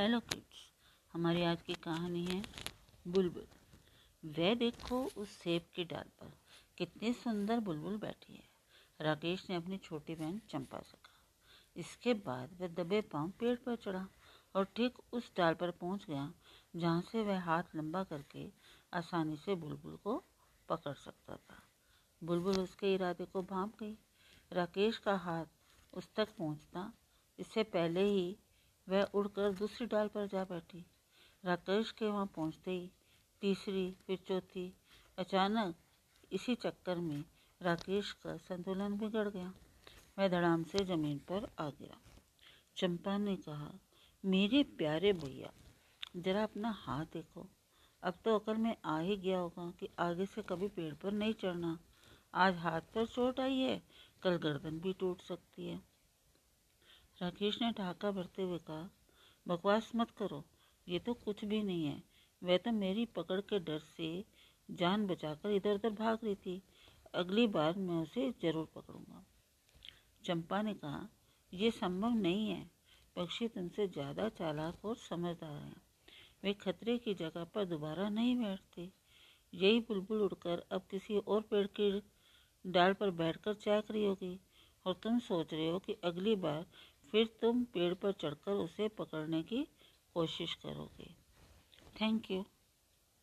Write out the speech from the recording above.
Hello kids हमारी आज की कहानी है बुलबुल। वह देखो उस सेब की डाल पर कितनी सुंदर बुलबुल बैठी है। राकेश ने अपनी छोटी बहन चंपा से कहा। इसके बाद वह दबे पाँव पेड़ पर चढ़ा और ठीक उस डाल पर पहुँच गया जहाँ से वह हाथ लंबा करके आसानी से बुलबुल को पकड़ सकता था। बुलबुल उसके इरादे को भाप गई। राकेश का हाथ उस तक पहुँचता, इससे पहले ही वह उड़कर दूसरी डाल पर जा बैठी। राकेश के वहाँ पहुँचते ही तीसरी, फिर चौथी, अचानक इसी चक्कर में राकेश का संतुलन बिगड़ गया। वह धड़ाम से ज़मीन पर आ गया चंपा ने कहा, मेरे प्यारे भैया जरा अपना हाथ देखो। अब तो अकल में आ ही गया होगा कि आगे से कभी पेड़ पर नहीं चढ़ना। आज हाथ पर चोट आई है, कल गर्दन भी टूट सकती है। राकेश ने ढाका भरते हुए कहा, बकवास मत करो, ये तो कुछ भी नहीं है। वह तो मेरी पकड़ के डर से जान बचाकर इधर उधर भाग रही थी। अगली बार मैं उसे ज़रूर पकड़ूँगा। चंपा ने कहा यह संभव नहीं है। पक्षी तुमसे ज़्यादा चालाक और समझदार हैं। वे खतरे की जगह पर दोबारा नहीं बैठते। यही बुलबुल उड़कर अब किसी और पेड़ की डाल पर बैठकर चैक रही होगी। और तुम सोच रहे हो कि अगली बार फिर तुम पेड़ पर चढ़कर उसे पकड़ने की कोशिश करोगे। Thank you